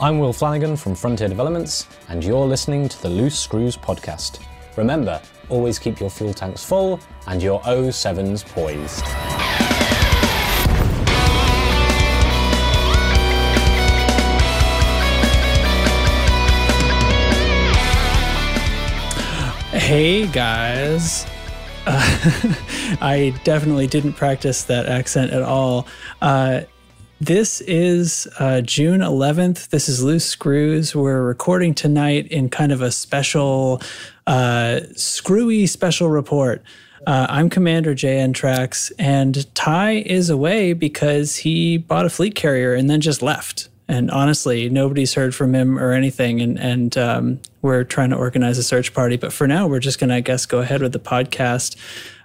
I'm Will Flanagan from Frontier Developments, and you're listening to the Loose Screws podcast. Remember, always keep your fuel tanks full and your O7s poised. Hey guys. Uh, I definitely didn't practice that accent at all. Uh, this is uh, June 11th. This is Loose Screws. We're recording tonight in kind of a special, uh, screwy special report. Uh, I'm Commander JN Trax, and Ty is away because he bought a fleet carrier and then just left. And honestly, nobody's heard from him or anything. And, and um, we're trying to organize a search party. But for now, we're just going to, I guess, go ahead with the podcast.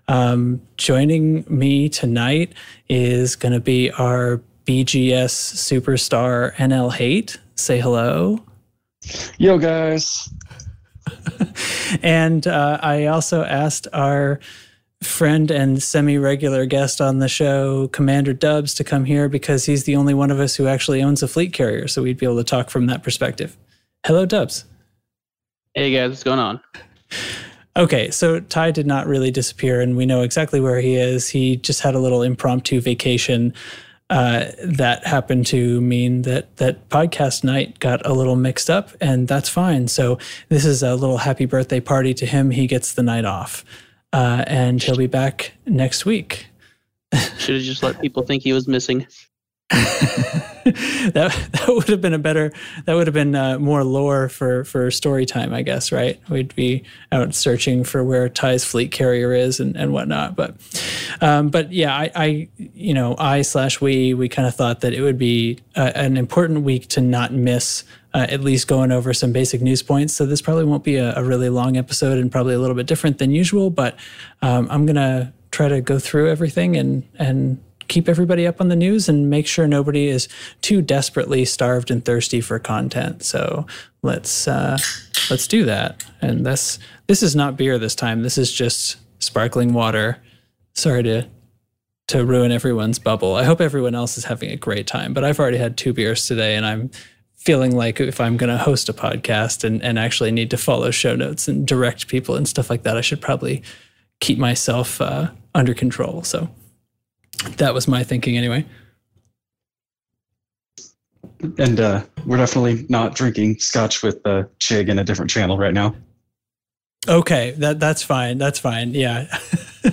Um, joining me tonight is going to be our BGS superstar NL Hate. Say hello. Yo, guys. and uh, I also asked our friend and semi regular guest on the show, Commander Dubs, to come here because he's the only one of us who actually owns a fleet carrier. So we'd be able to talk from that perspective. Hello, Dubs. Hey, guys. What's going on? Okay, so Ty did not really disappear, and we know exactly where he is. He just had a little impromptu vacation uh, that happened to mean that that podcast night got a little mixed up, and that's fine. So this is a little happy birthday party to him. He gets the night off, uh, and he'll be back next week. Should have just let people think he was missing. that that would have been a better that would have been uh, more lore for for story time i guess right? We'd be out searching for where ty's fleet carrier is and, and whatnot but um, but yeah I, I you know i slash we we kind of thought that it would be uh, an important week to not miss uh, at least going over some basic news points. So this probably won't be a, a really long episode and probably a little bit different than usual but um, i'm gonna try to go through everything and and keep everybody up on the news and make sure nobody is too desperately starved and thirsty for content. So let's uh, let's do that. And this this is not beer this time. This is just sparkling water. Sorry to to ruin everyone's bubble. I hope everyone else is having a great time. But I've already had two beers today, and I'm feeling like if I'm going to host a podcast and, and actually need to follow show notes and direct people and stuff like that, I should probably keep myself uh, under control. So that was my thinking anyway. And uh, we're definitely not drinking scotch with uh, Chig in a different channel right now. Okay, that that's fine. That's fine. Yeah.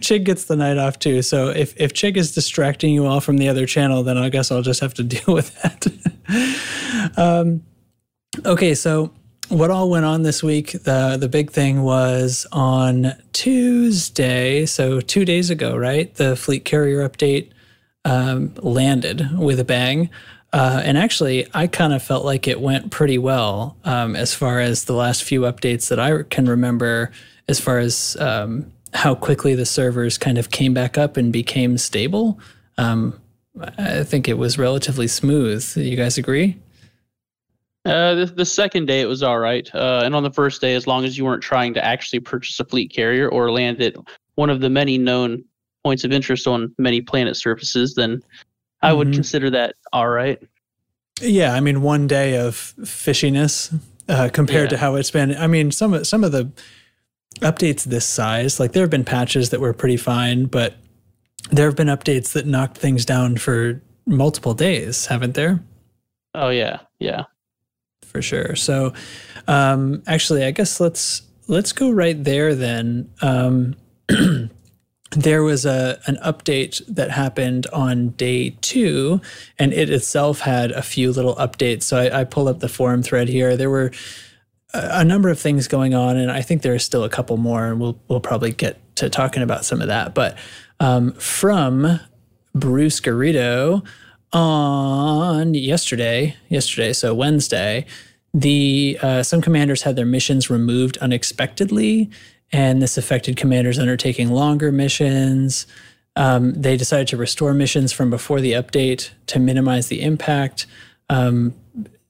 Chig gets the night off too. So if, if Chig is distracting you all from the other channel, then I guess I'll just have to deal with that. um, okay, so what all went on this week? The the big thing was on Tuesday, so two days ago, right? The fleet carrier update um, landed with a bang. Uh, and actually, I kind of felt like it went pretty well um, as far as the last few updates that I can remember, as far as um, how quickly the servers kind of came back up and became stable. Um, I think it was relatively smooth. You guys agree? Uh, the, the second day it was all right, uh, and on the first day, as long as you weren't trying to actually purchase a fleet carrier or land at one of the many known points of interest on many planet surfaces, then mm-hmm. I would mm-hmm. consider that all right. Yeah, I mean, one day of fishiness uh, compared yeah. to how it's been. I mean, some some of the updates this size, like there have been patches that were pretty fine, but there have been updates that knocked things down for multiple days, haven't there? Oh yeah, yeah for sure. So, um, actually, I guess let's let's go right there then. Um, there was a an update that happened on day two, and it itself had a few little updates. So I, I pull up the forum thread here. There were a, a number of things going on, and I think there are still a couple more, and we'll we'll probably get to talking about some of that. But um, from Bruce Garrido, on yesterday, yesterday, so Wednesday, the uh, some commanders had their missions removed unexpectedly, and this affected commanders undertaking longer missions. Um, they decided to restore missions from before the update to minimize the impact. Um,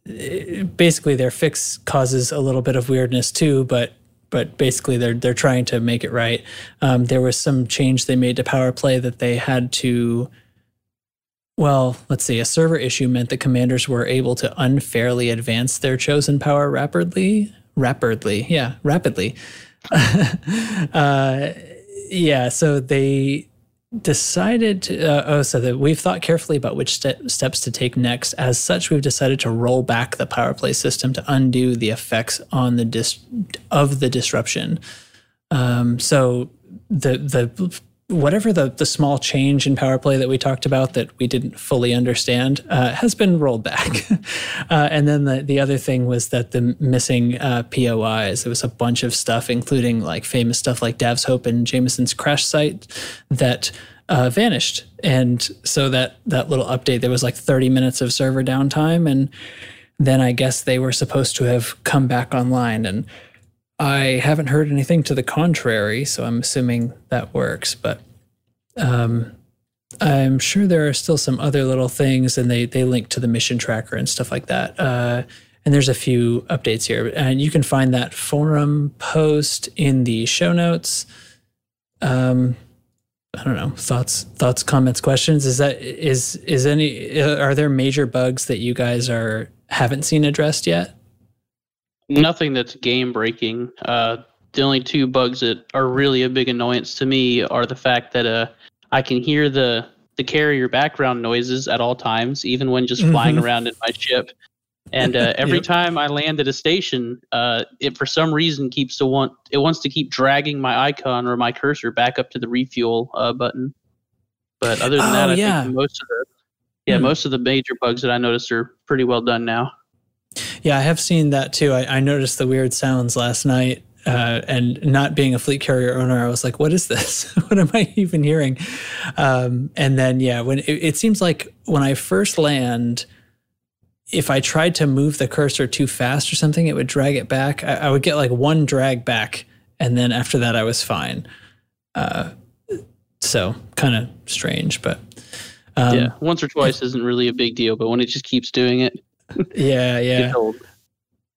basically, their fix causes a little bit of weirdness too, but but basically they're they're trying to make it right. Um, there was some change they made to power play that they had to well, let's see, a server issue meant that commanders were able to unfairly advance their chosen power rapidly. Rapidly, yeah, rapidly. uh, yeah, so they decided to, uh, oh, so that we've thought carefully about which steps to take next. As such, we've decided to roll back the power play system to undo the effects on the dis- of the disruption. Um, so the the whatever the the small change in power play that we talked about that we didn't fully understand uh, has been rolled back. uh, and then the the other thing was that the missing uh, POIs. There was a bunch of stuff, including like famous stuff like Dav's Hope and Jameson's crash site, that. Uh, vanished, and so that that little update there was like 30 minutes of server downtime, and then I guess they were supposed to have come back online, and I haven't heard anything to the contrary, so I'm assuming that works. But um, I'm sure there are still some other little things, and they they link to the mission tracker and stuff like that. Uh, and there's a few updates here, and you can find that forum post in the show notes. Um, I don't know thoughts, thoughts, comments, questions. Is that is is any are there major bugs that you guys are haven't seen addressed yet? Nothing that's game breaking. Uh, the only two bugs that are really a big annoyance to me are the fact that uh, I can hear the the carrier background noises at all times, even when just mm-hmm. flying around in my ship. And uh, every yep. time I land at a station, uh, it for some reason keeps to want it wants to keep dragging my icon or my cursor back up to the refuel uh, button. But other than oh, that, I yeah. think most of the yeah hmm. most of the major bugs that I noticed are pretty well done now. Yeah, I have seen that too. I, I noticed the weird sounds last night. Uh, and not being a fleet carrier owner, I was like, "What is this? what am I even hearing?" Um, and then, yeah, when it, it seems like when I first land, if I tried to move the cursor too fast or something, it would drag it back. I, I would get like one drag back, and then after that, I was fine. Uh, so kind of strange, but um, yeah, once or twice isn't really a big deal, but when it just keeps doing it, yeah, yeah.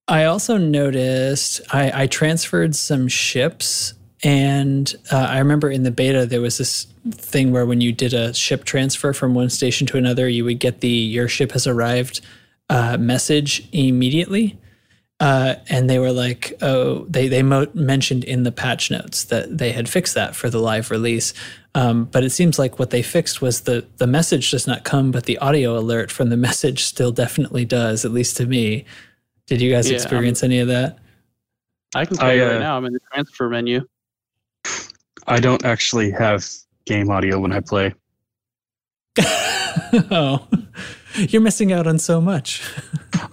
I also noticed I, I transferred some ships, and uh, I remember in the beta there was this thing where when you did a ship transfer from one station to another, you would get the "your ship has arrived" uh, message immediately. Uh, and they were like, oh, they they mo- mentioned in the patch notes that they had fixed that for the live release. Um, but it seems like what they fixed was the the message does not come, but the audio alert from the message still definitely does, at least to me. Did you guys yeah, experience I'm, any of that? I can tell I, you right uh, now. I'm in the transfer menu. I don't actually have game audio when I play. oh, you're missing out on so much.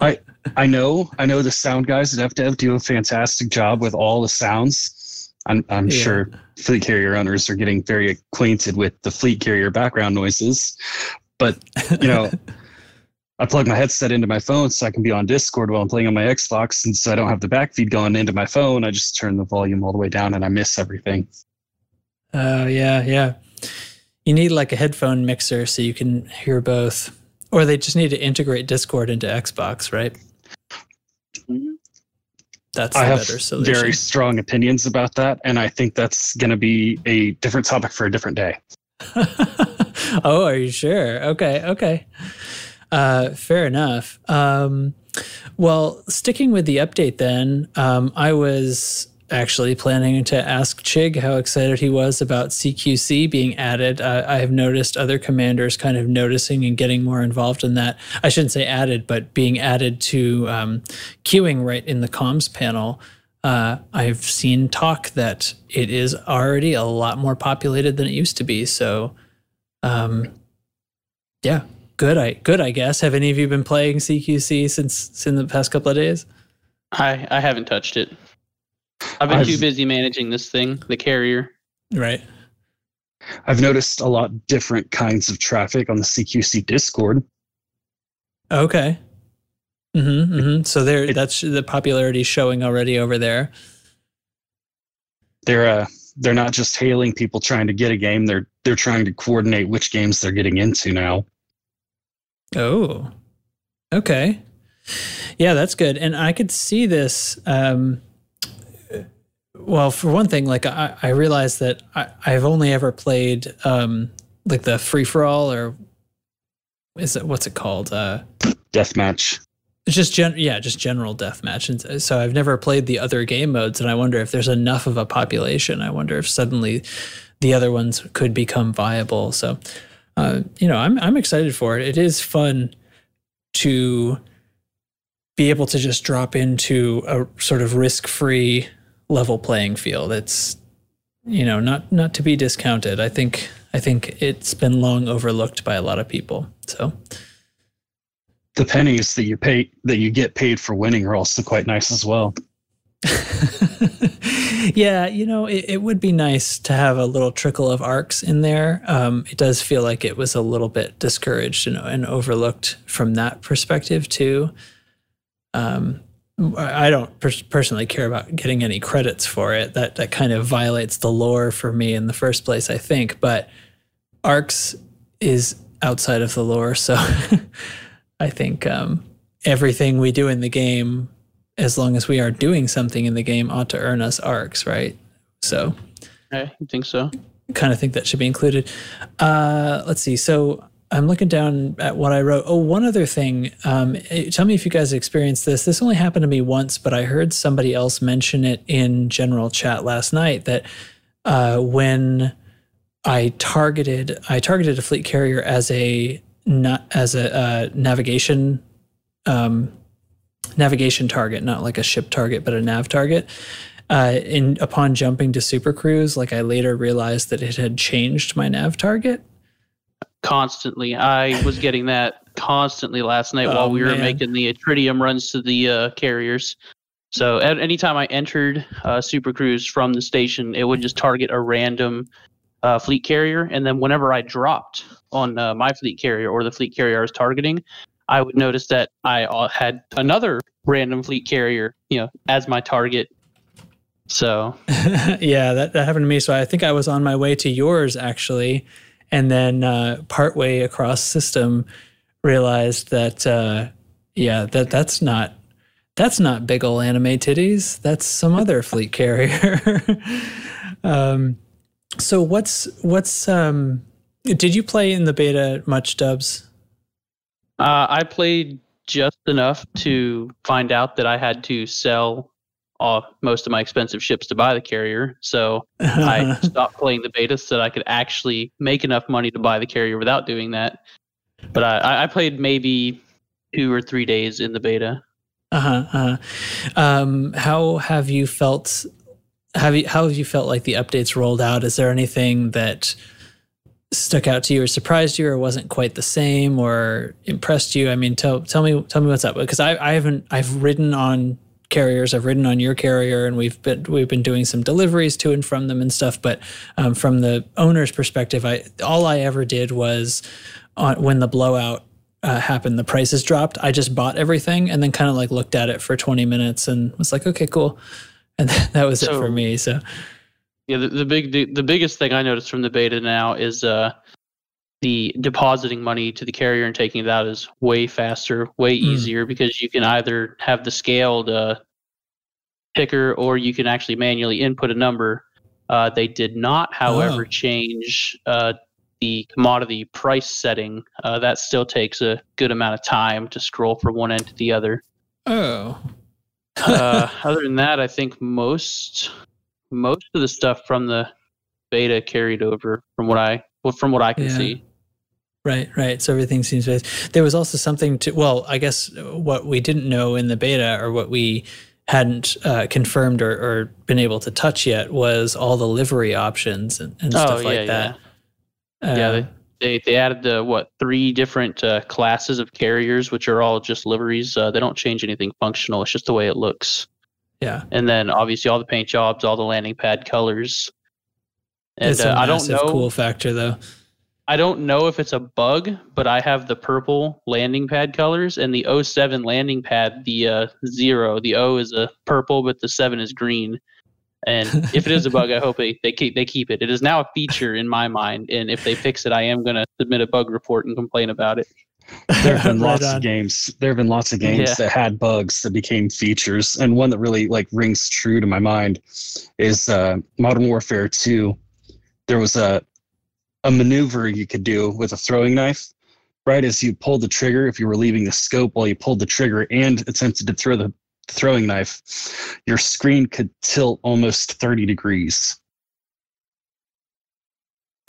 I I know I know the sound guys at FDev do a fantastic job with all the sounds. I'm I'm yeah. sure fleet carrier owners are getting very acquainted with the fleet carrier background noises, but you know. I plug my headset into my phone so I can be on Discord while I'm playing on my Xbox. And since I don't have the backfeed going into my phone, I just turn the volume all the way down and I miss everything. Oh, uh, yeah, yeah. You need like a headphone mixer so you can hear both. Or they just need to integrate Discord into Xbox, right? That's I have very strong opinions about that, and I think that's going to be a different topic for a different day. oh, are you sure? Okay, okay. Uh, fair enough. Um, well, sticking with the update, then, um, I was actually planning to ask Chig how excited he was about CQC being added. Uh, I have noticed other commanders kind of noticing and getting more involved in that. I shouldn't say added, but being added to um, queuing right in the comms panel. Uh, I've seen talk that it is already a lot more populated than it used to be. So, um, yeah, good. I good. I guess. Have any of you been playing CQC since in the past couple of days? I I haven't touched it. I've been I've, too busy managing this thing, the carrier. Right. I've noticed a lot different kinds of traffic on the CQC Discord. Okay. Mm-hmm, mm-hmm. So there, it, that's the popularity showing already over there. They're uh, they're not just hailing people trying to get a game. They're they're trying to coordinate which games they're getting into now. Oh, okay. Yeah, that's good. And I could see this. Um, well, for one thing, like I, I realized that I, I've only ever played um, like the free for all or is it what's it called? Uh, Deathmatch. It's just gen- yeah, just general deathmatch. And so I've never played the other game modes, and I wonder if there's enough of a population. I wonder if suddenly the other ones could become viable. So, uh, you know, I'm I'm excited for it. It is fun to be able to just drop into a sort of risk-free level playing field. It's you know not not to be discounted. I think I think it's been long overlooked by a lot of people. So the pennies that you pay that you get paid for winning are also quite nice as well. yeah, you know, it, it, would be nice to have a little trickle of ARX in there. Um, it does feel like it was a little bit discouraged and, and overlooked from that perspective too. Um, I don't per- personally care about getting any credits for it. That that kind of violates the lore for me in the first place, I think. But ARX is outside of the lore, so I think um, everything we do in the game, as long as we are doing something in the game, ought to earn us ARX, right? So, I think so. Kind of think that should be included. Uh, let's see. So I'm looking down at what I wrote. Oh, one other thing. Um, eh, tell me if you guys experienced this. This only happened to me once, but I heard somebody else mention it in general chat last night. That uh, when I targeted, I targeted a fleet carrier as a not as a uh, navigation um, navigation target, not like a ship target, but a nav target. Uh, in upon jumping to Super Cruise, like I later realized that it had changed my nav target. Constantly, I was getting that constantly last night oh, while we were making the tritium runs to the uh, carriers. So at any time I entered uh, Super Cruise from the station, it would just target a random uh, fleet carrier, and then whenever I dropped on uh, my fleet carrier or the fleet carrier I was targeting, I would notice that I uh, had another random fleet carrier, you know, as my target. So, yeah, that, that happened to me. So I think I was on my way to yours actually, and then uh, partway across system, realized that uh, yeah, that that's not that's not big ol' anime titties. That's some other fleet carrier. um, so what's what's um did you play in the beta much dubs? Uh, I played just enough to find out that I had to sell all, most of my expensive ships to buy the carrier. So I stopped playing the beta so that I could actually make enough money to buy the carrier without doing that. But I, I played maybe two or three days in the beta. Uh-huh, uh-huh. Um, how have you felt? Have you how have you felt like the updates rolled out? Is there anything that stuck out to you or surprised you or wasn't quite the same or impressed you? I mean, tell tell me tell me what's up because I I haven't I've ridden on carriers. I've ridden on your carrier, and we've been we've been doing some deliveries to and from them and stuff. But um, from the owner's perspective, I all I ever did was on, when the blowout uh, happened, the prices dropped. I just bought everything and then kind of like looked at it for 20 minutes and was like, okay, cool, and that was so, it for me. So yeah, the, the big the, the biggest thing I noticed from the beta now is uh the depositing money to the carrier and taking it out is way faster, way mm. easier because you can either have the scaled uh, picker or you can actually manually input a number. Uh, they did not, however, oh. change uh, the commodity price setting. Uh, that still takes a good amount of time to scroll from one end to the other. Oh. Uh, other than that, I think most most of the stuff from the beta carried over from what I well, from what I can yeah. see. Right, right. So everything seems there was also something to well, I guess what we didn't know in the beta or what we hadn't uh, confirmed or, or, been able to touch yet was all the livery options and, and oh, stuff yeah, like that. Yeah, uh, yeah they, they, they added the what three different uh, classes of carriers, which are all just liveries. Uh, they don't change anything functional. It's just the way it looks. Yeah. And then obviously all the paint jobs, all the landing pad colors. And it's a uh, I don't know cool factor though. I don't know if it's a bug, but I have the purple landing pad colors and the 07 landing pad, the uh, zero. The O is a purple, but the seven is green. And if it is a bug, I hope they, they keep they keep it. It is now a feature in my mind, and if they fix it, I am going to submit a bug report and complain about it there have been right lots on. of games. There have been lots of games yeah. that had bugs that became features, and one that really like rings true to my mind is uh, Modern Warfare Two. There was a a maneuver you could do with a throwing knife right as you pulled the trigger, if you were leaving the scope while you pulled the trigger and attempted to throw the throwing knife, your screen could tilt almost 30 degrees.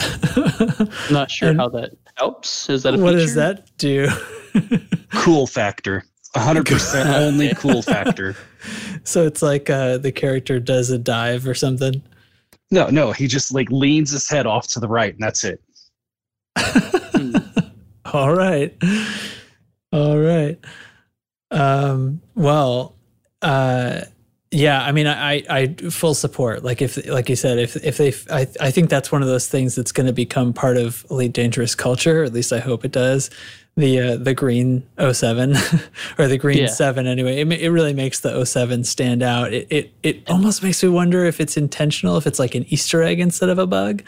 Not sure And- how that helps. Is that a what feature? does that do? Cool factor. 100% only cool factor. so it's like uh, the character does a dive or something. No, no, he just like leans his head off to the right and that's it. All right. All right. Um, well, uh, yeah, I mean, I, I, full support. Like if, like you said, if, if they, I, I think that's one of those things that's going to become part of Elite Dangerous culture. At least I hope it does. The, uh, the green 07 or the green Yeah. 7 anyway. It, it really makes the 07 stand out. It, it, it almost makes me wonder if it's intentional, if it's like an Easter egg instead of a bug.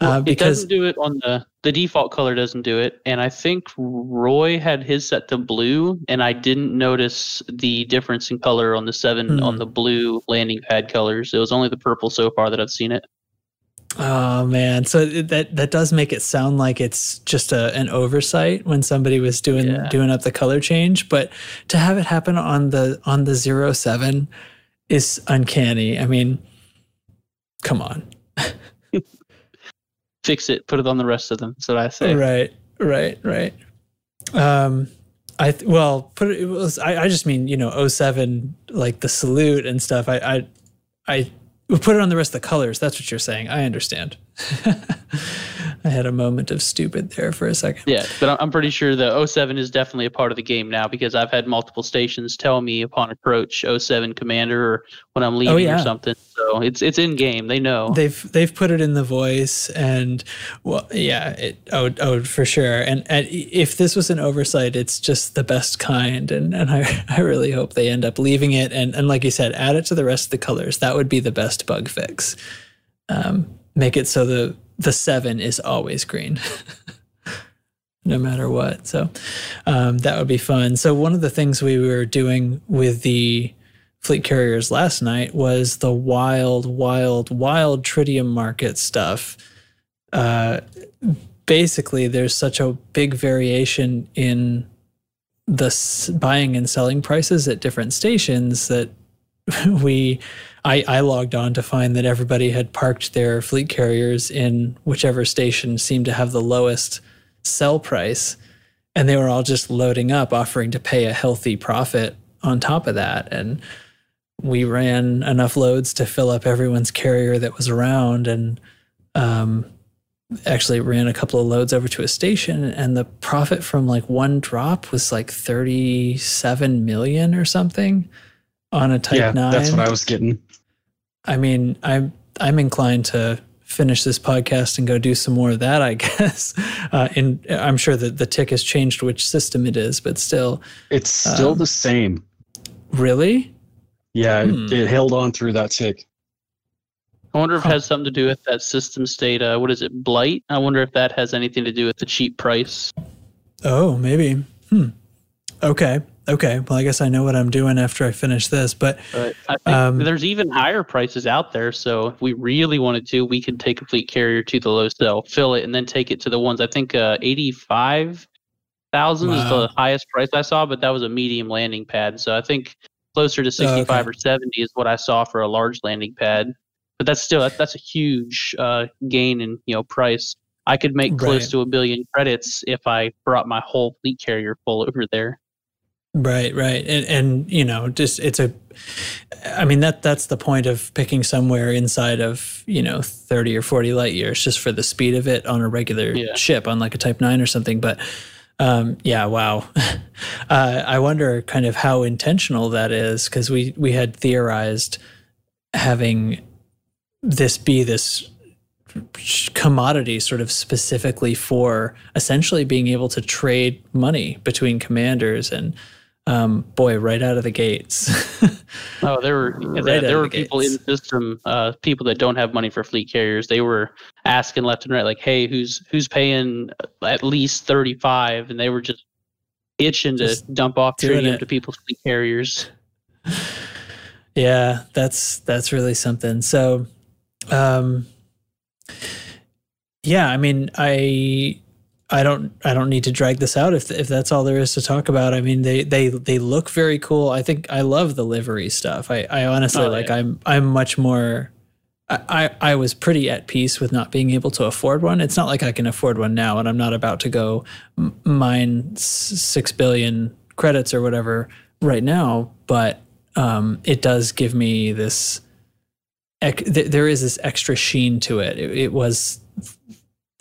Uh, it because doesn't do it on the the default color doesn't do it and i think roy had his set to blue and i didn't notice the difference in color on the seven Hmm. on the blue landing pad colors it was only the purple so far that i've seen it Oh man, so that that does make it sound like it's just a, an oversight when somebody was doing Yeah. doing up the color change, but to have it happen on the on the zero seven is uncanny. I mean, come on, fix it put it on the rest of them that's what i say right, right, right. Um, I th- well, put it, it was. I, I just mean you know 07, like the salute and stuff. I I I we put it on the rest of the colors. That's what you're saying. I understand. I had a moment of stupid there for a second. Yeah, but I'm- pretty sure the 07 is definitely a part of the game now because I've had multiple stations tell me upon approach 07 commander or when I'm leaving Oh, yeah. or something. So it's it's in game. They know. They've they've put it in the voice, and well, yeah, it oh oh for sure. And, and if this was an oversight, it's just the best kind, and and I I really hope they end up leaving it, and and like you said, add it to the rest of the colors. That would be the best bug fix. Um, make it so the the seven is always green. no matter what. So um, that would be fun. So one of the things we were doing with the fleet carriers last night was the wild, wild, wild tritium market stuff. Uh, basically, there's such a big variation in the buying and selling prices at different stations that we I, I logged on to find that everybody had parked their fleet carriers in whichever station seemed to have the lowest sell price and they were all just loading up offering to pay a healthy profit on top of that and we ran enough loads to fill up everyone's carrier that was around and um, actually ran a couple of loads over to a station and the profit from like one drop was like 37 million or something on a type yeah, 9 that's what I was getting. I mean, I'm I'm inclined to finish this podcast and go do some more of that. I guess. Uh, and I'm sure that the tick has changed which system it is, but still, It's still Um, the same. really, Yeah, it- Hmm. it, held on through that tick. I wonder if it has something to do with that system state. Uh, what is it, blight? I wonder if that has anything to do with the cheap price. oh, maybe. Hmm. Okay. Okay. Well, I guess I know what I'm doing after I finish this. But think Um, there's even higher prices out there. So if we really wanted to, we could take a fleet carrier to the low sell, fill it, and then take it to the ones. I think uh, eighty-five thousand is the highest price I saw, but that was a medium landing pad. So I think closer to sixty-five okay. or seventy is what I saw for a large landing pad. But that's still that, that's a huge uh, gain in you know price. I could make close Right. to a billion credits if I brought my whole fleet carrier full over there. Right, right, and and you know, just it's a. I mean that that's the point of picking somewhere inside of you know thirty or forty light years, just for the speed of it on a regular Yeah. ship, on like a Type Nine or something. But um, yeah, wow. uh, I wonder kind of how intentional that is because we we had theorized having this be this commodity sort of specifically for essentially being able to trade money between commanders and um, boy right out of the gates Oh, there were Right there, there were the people in gates. the system, uh, people that don't have money for fleet carriers. They were asking left and right, like, "Hey, who's who's paying at least thirty five? And they were just itching to dump off tritium to people's fleet carriers. yeah that's that's really something so um yeah i mean i I don't I don't need to drag this out if if that's all there is to talk about. I mean they they they look very cool. I think I love the livery stuff. I I honestly Oh, like yeah. I'm I'm much more I, I I was pretty at peace with not being able to afford one. It's not like I can afford one now, and I'm not about to go m- mine six billion credits or whatever right now. But um, it does give me this. Ec- th- there is this extra sheen to it. It, it was,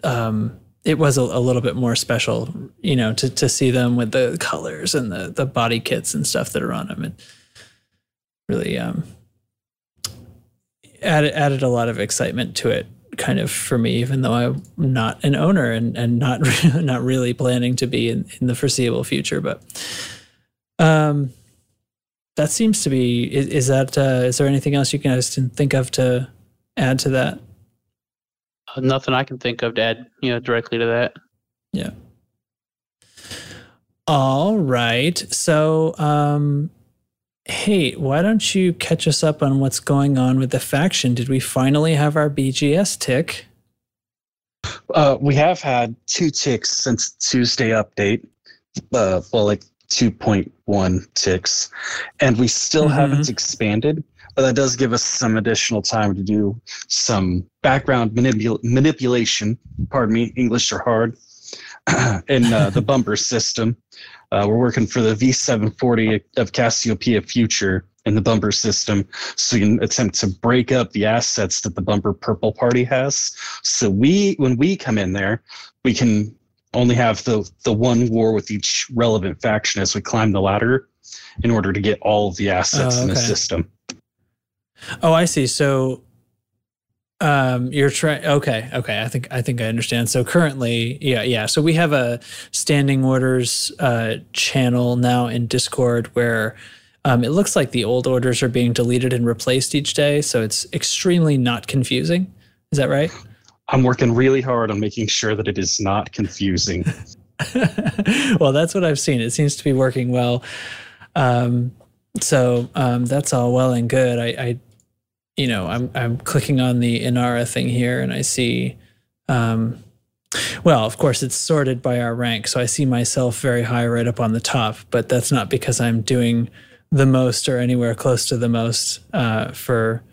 um, it was a, a little bit more special, you know, to to see them with the colors and the the body kits and stuff that are on them. and really um, added added a lot of excitement to it kind of for me even though I'm not an owner and and not not really planning to be in, in the foreseeable future but um that seems to be is, is that uh, is there anything else you guys can think of to add to that Nothing I can think of to add, you know, directly to that. Yeah. All right. So, um, hey, why don't you catch us up on what's going on with the faction? Did we finally have our BGS tick? Uh, we have had two ticks since Tuesday update. Uh, well, like 2.1 ticks, and we still haven't expanded. But that does give us some additional time to do some background manipul- manipulation. Pardon me, English are hard. in uh, the bumper system, uh, we're working for the V740 of Cassiopeia Future in the bumper system, so we can attempt to break up the assets that the bumper purple party has. So we, when we come in there, we can only have the the one war with each relevant faction as we climb the ladder, in order to get all of the assets Oh, in the system. Oh, I see. So, um, you're trying. Okay, okay. I think I think I understand. So currently, yeah, yeah. So we have a standing orders uh, channel now in Discord where. Um, it looks like the old orders are being deleted and replaced each day, so it's extremely not confusing. Is that right? I'm working really hard on making sure that it is not confusing. well, that's what I've seen. It seems to be working well. Um, so um, that's all well and good. I, I, you know, I'm I'm clicking on the Inara thing here, and I see. Um, well, of course, it's sorted by our rank, so I see myself very high right up on the top. But that's not because I'm doing the most or anywhere close to the most uh, for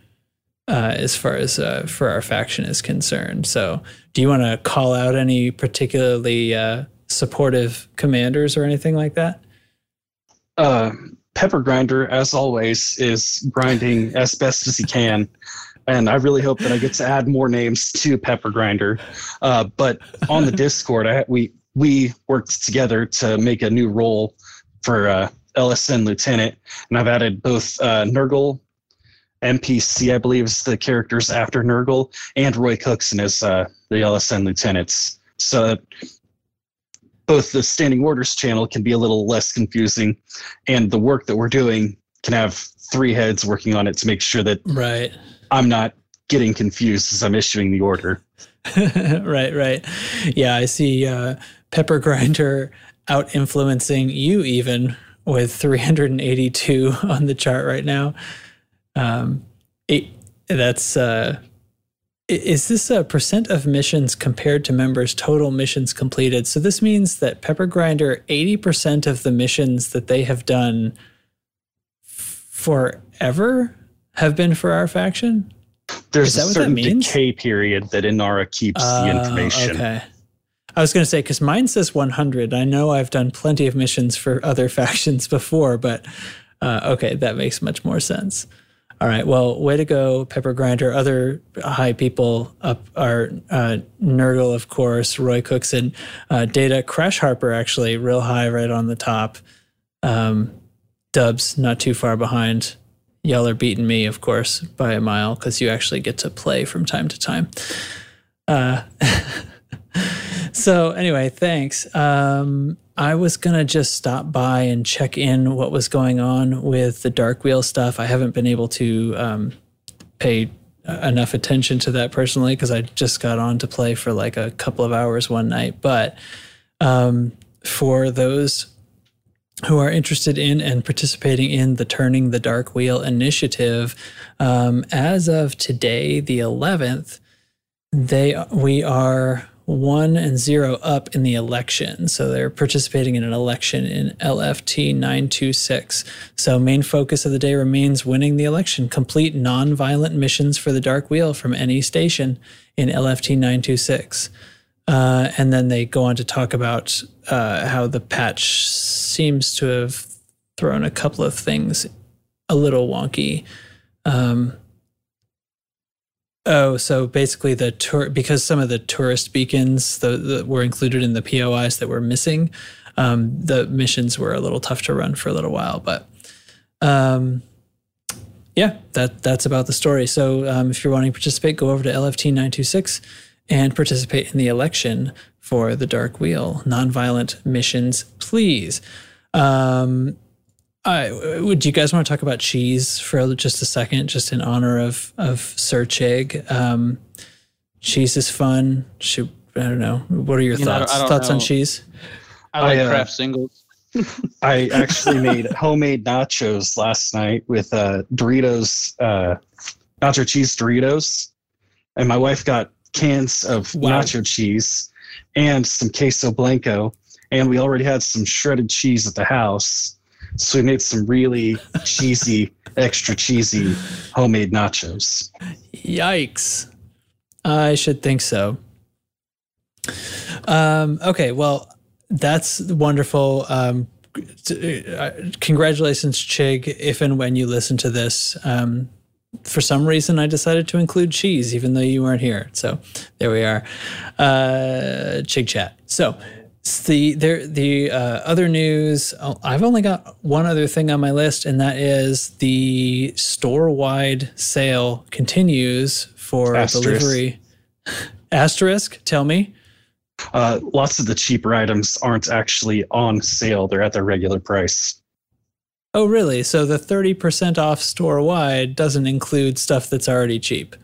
uh, as far as uh, for our faction is concerned. So, do you want to call out any particularly uh, supportive commanders or anything like that? uh, Pepper Grinder, as always, is grinding as best as he can. And I really hope that I get to add more names to Pepper Grinder. Uh, but on the Discord, I, we we worked together to make a new role for uh, LSN Lieutenant, and I've added both uh, Nurgle, NPC, I believe is the characters after Nurgle, and Roy Cookson as uh, the LSN Lieutenants. So both the standing orders channel can be a little less confusing and the work that we're doing can have three heads working on it to make sure that Right. I'm not getting confused as I'm issuing the order. right, right. Yeah, I see uh, Pepper Grinder out influencing you even with 382 on the chart right now. Um, it, that's uh, is this a percent of missions compared to members' total missions completed? So this means that Pepper Grinder, 80% of the missions that they have done forever have been for our faction. There's a certain decay period that Inara keeps the Oh, information. Okay. I was going to say because mine says 100. I know I've done plenty of missions for other factions before, but uh, okay, that makes much more sense. All right. Well, way to go, Pepper Grinder. Other high people up are uh, Nurgle, of course, Roy Cookson, uh, Data, Crash Harper, actually, real high right on the top. Um, Dubs, not too far behind. Y'all are beating me, of course, by a mile because you actually get to play from time to time. Uh, so anyway, thanks. Um, I was gonna just stop by and check in what was going on with the Dark Wheel stuff. I haven't been able to um, pay uh, enough attention to that personally because I just got on to play for like a couple of hours one night. But um, for those who are interested in and participating in the Turning the Dark Wheel initiative, um, as of today, the 11th, they we are one and zero up in the election. So they're participating in an election in LFT 926. So, main focus of the day remains winning the election. Complete non violent missions for the Dark Wheel from any station in LFT 926. Uh, and then they go on to talk about uh, how the patch seems to have thrown a couple of things a little wonky. Um, oh, so basically the tour because some of the tourist beacons that were included in the POIs that were missing, um, the missions were a little tough to run for a little while. But um, yeah, that that's about the story. So um, if you're wanting to participate, go over to LFT nine two six and participate in the election for the Dark Wheel. Nonviolent missions, please. Um, I, would you guys want to talk about cheese for just a second, just in honor of of Sir Chig? Um, cheese is fun. Should I don't know. What are your you thoughts? Know, thoughts know. on cheese? I like I, uh, Kraft singles. I actually made homemade nachos last night with uh, Doritos, uh, nacho cheese Doritos, and my wife got cans of wow. nacho cheese and some queso blanco, and we already had some shredded cheese at the house so we made some really cheesy, extra cheesy homemade nachos. Yikes. I should think so. Um, okay, well, that's wonderful. Um, uh, congratulations, Chig, if and when you listen to this. Um, for some reason, I decided to include cheese, even though you weren't here. So there we are. Uh, Chig chat. So the there the uh, other news. Oh, I've only got one other thing on my list, and that is the store-wide sale continues for Asterisk. delivery. Asterisk, tell me. Uh, lots of the cheaper items aren't actually on sale; they're at their regular price. Oh, really? So the thirty percent off store-wide doesn't include stuff that's already cheap.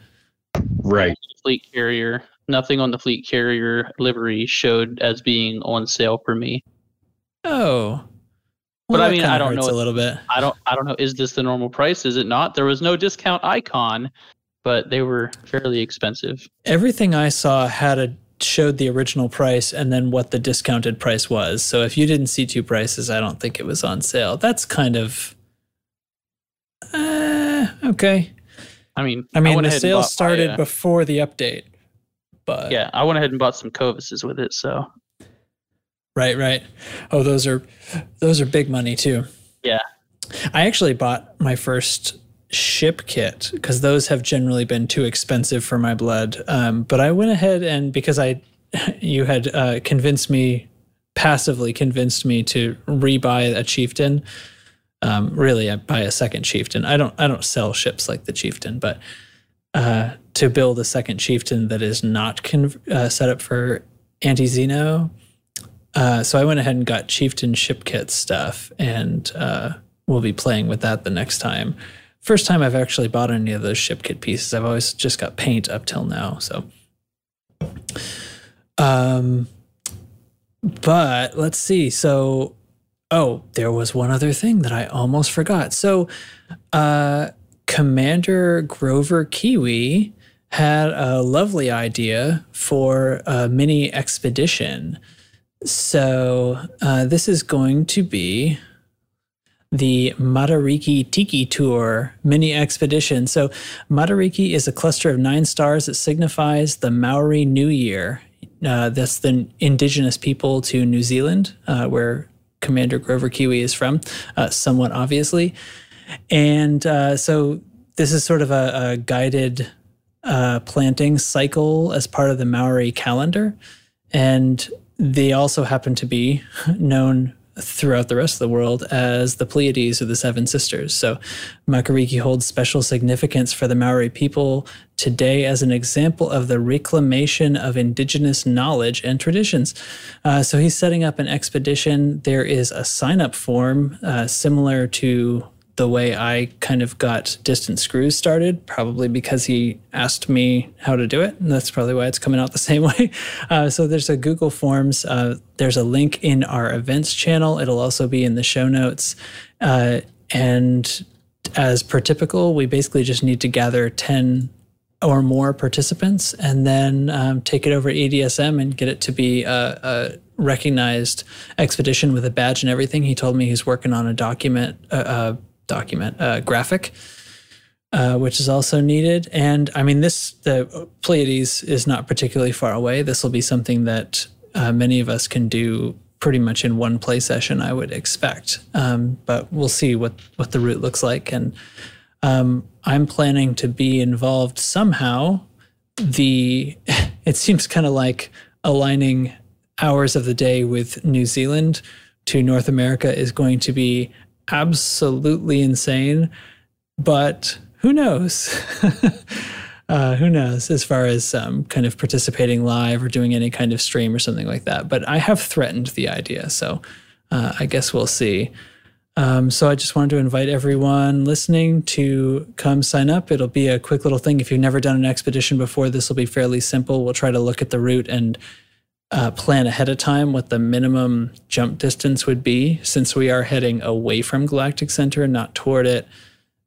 Right. Fleet carrier nothing on the fleet carrier livery showed as being on sale for me. Oh. Well, but I mean, I don't know a little bit. I don't. I don't know. Is this the normal price? Is it not? There was no discount icon, but they were fairly expensive. Everything I saw had a showed the original price and then what the discounted price was. So if you didn't see two prices, I don't think it was on sale. That's kind of uh, okay. I mean, I mean, I the sale started before the update. But yeah, I went ahead and bought some Covises with it. So right, right. Oh, those are those are big money too. Yeah, I actually bought my first ship kit because those have generally been too expensive for my blood. Um, but I went ahead and because I, you had uh, convinced me, passively convinced me to rebuy a chieftain. Um, really, I buy a second chieftain. I don't. I don't sell ships like the chieftain, but uh, to build a second chieftain that is not con- uh, set up for anti Xeno. Uh, so I went ahead and got chieftain ship kit stuff, and uh, we'll be playing with that the next time. First time I've actually bought any of those ship kit pieces. I've always just got paint up till now. So, um, but let's see. So, oh, there was one other thing that I almost forgot. So, uh, Commander Grover Kiwi had a lovely idea for a mini expedition. So, uh, this is going to be the Matariki Tiki Tour mini expedition. So, Matariki is a cluster of nine stars that signifies the Maori New Year. Uh, that's the indigenous people to New Zealand, uh, where Commander Grover Kiwi is from, uh, somewhat obviously. And uh, so, this is sort of a, a guided uh, planting cycle as part of the Maori calendar. And they also happen to be known throughout the rest of the world as the Pleiades or the Seven Sisters. So Matariki holds special significance for the Maori people today as an example of the reclamation of indigenous knowledge and traditions. Uh, so he's setting up an expedition. There is a sign up form uh, similar to the way I kind of got distant screws started, probably because he asked me how to do it. And that's probably why it's coming out the same way. Uh, so there's a Google Forms. Uh, there's a link in our events channel. It'll also be in the show notes. Uh, and as per typical, we basically just need to gather 10 or more participants, and then um, take it over to EDSM and get it to be a, a, recognized expedition with a badge and everything. He told me he's working on a document, document, uh, graphic. Uh, which is also needed. And I mean, this the Pleiades is not particularly far away. This will be something that uh, many of us can do pretty much in one play session, I would expect. Um, but we'll see what what the route looks like. And um, I'm planning to be involved somehow. The it seems kind of like aligning hours of the day with New Zealand to North America is going to be absolutely insane. But who knows? uh, who knows as far as um, kind of participating live or doing any kind of stream or something like that. But I have threatened the idea, so uh, I guess we'll see. Um, so I just wanted to invite everyone listening to come sign up. It'll be a quick little thing. If you've never done an expedition before, this will be fairly simple. We'll try to look at the route and uh, plan ahead of time what the minimum jump distance would be, since we are heading away from Galactic Center and not toward it.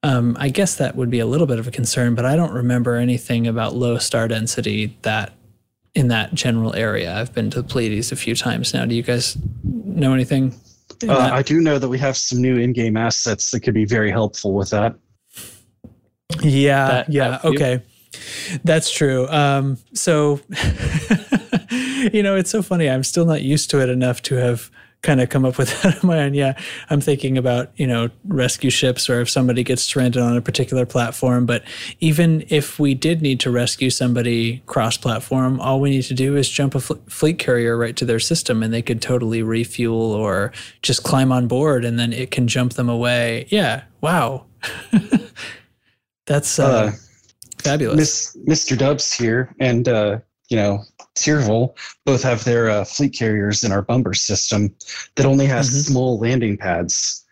Um, I guess that would be a little bit of a concern, but I don't remember anything about low star density that in that general area. I've been to the Pleiades a few times now. Do you guys know anything? Uh, I do know that we have some new in-game assets that could be very helpful with that. Yeah, that, yeah, okay. That's true. Um, so, you know, it's so funny. I'm still not used to it enough to have kind of come up with that on my own. Yeah, I'm thinking about you know rescue ships or if somebody gets stranded on a particular platform. But even if we did need to rescue somebody cross-platform, all we need to do is jump a fl- fleet carrier right to their system, and they could totally refuel or just climb on board, and then it can jump them away. Yeah, wow, that's uh, uh, fabulous. Miss, Mr. Dubs here, and uh, you know Tyrville both have their uh, fleet carriers in our Bumber system that only has mm-hmm. small landing pads.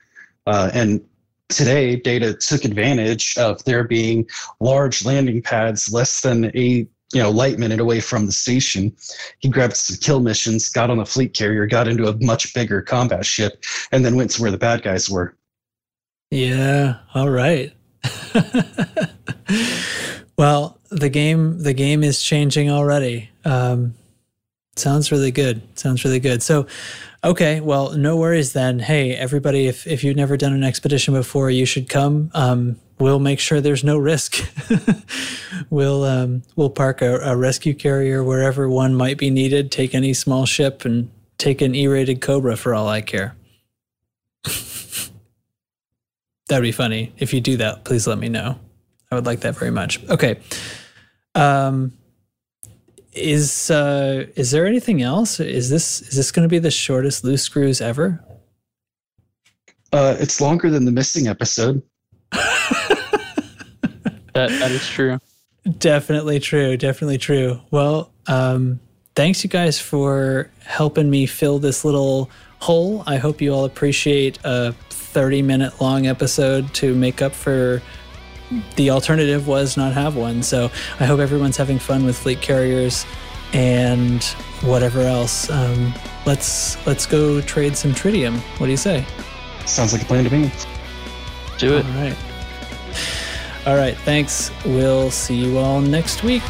Uh, and today, Data took advantage of there being large landing pads less than a you know light minute away from the station. He grabbed some kill missions, got on the fleet carrier, got into a much bigger combat ship, and then went to where the bad guys were. Yeah. All right. well, the game the game is changing already. Um, sounds really good. Sounds really good. So, okay, well, no worries then. Hey, everybody, if if you've never done an expedition before, you should come. Um, we'll make sure there's no risk. we'll um, we'll park a, a rescue carrier wherever one might be needed. Take any small ship and take an E-rated Cobra for all I care. That'd be funny. If you do that, please let me know. I would like that very much. Okay. Um, is uh, is there anything else? Is this is this going to be the shortest loose screws ever? Uh, it's longer than the missing episode. that that is true. Definitely true. Definitely true. Well, um, thanks you guys for helping me fill this little hole. I hope you all appreciate a 30 minute long episode to make up for the alternative was not have one. So I hope everyone's having fun with fleet carriers and whatever else. Um, let's let's go trade some tritium. What do you say? Sounds like a plan to me. Do it. All right. All right. Thanks. We'll see you all next week.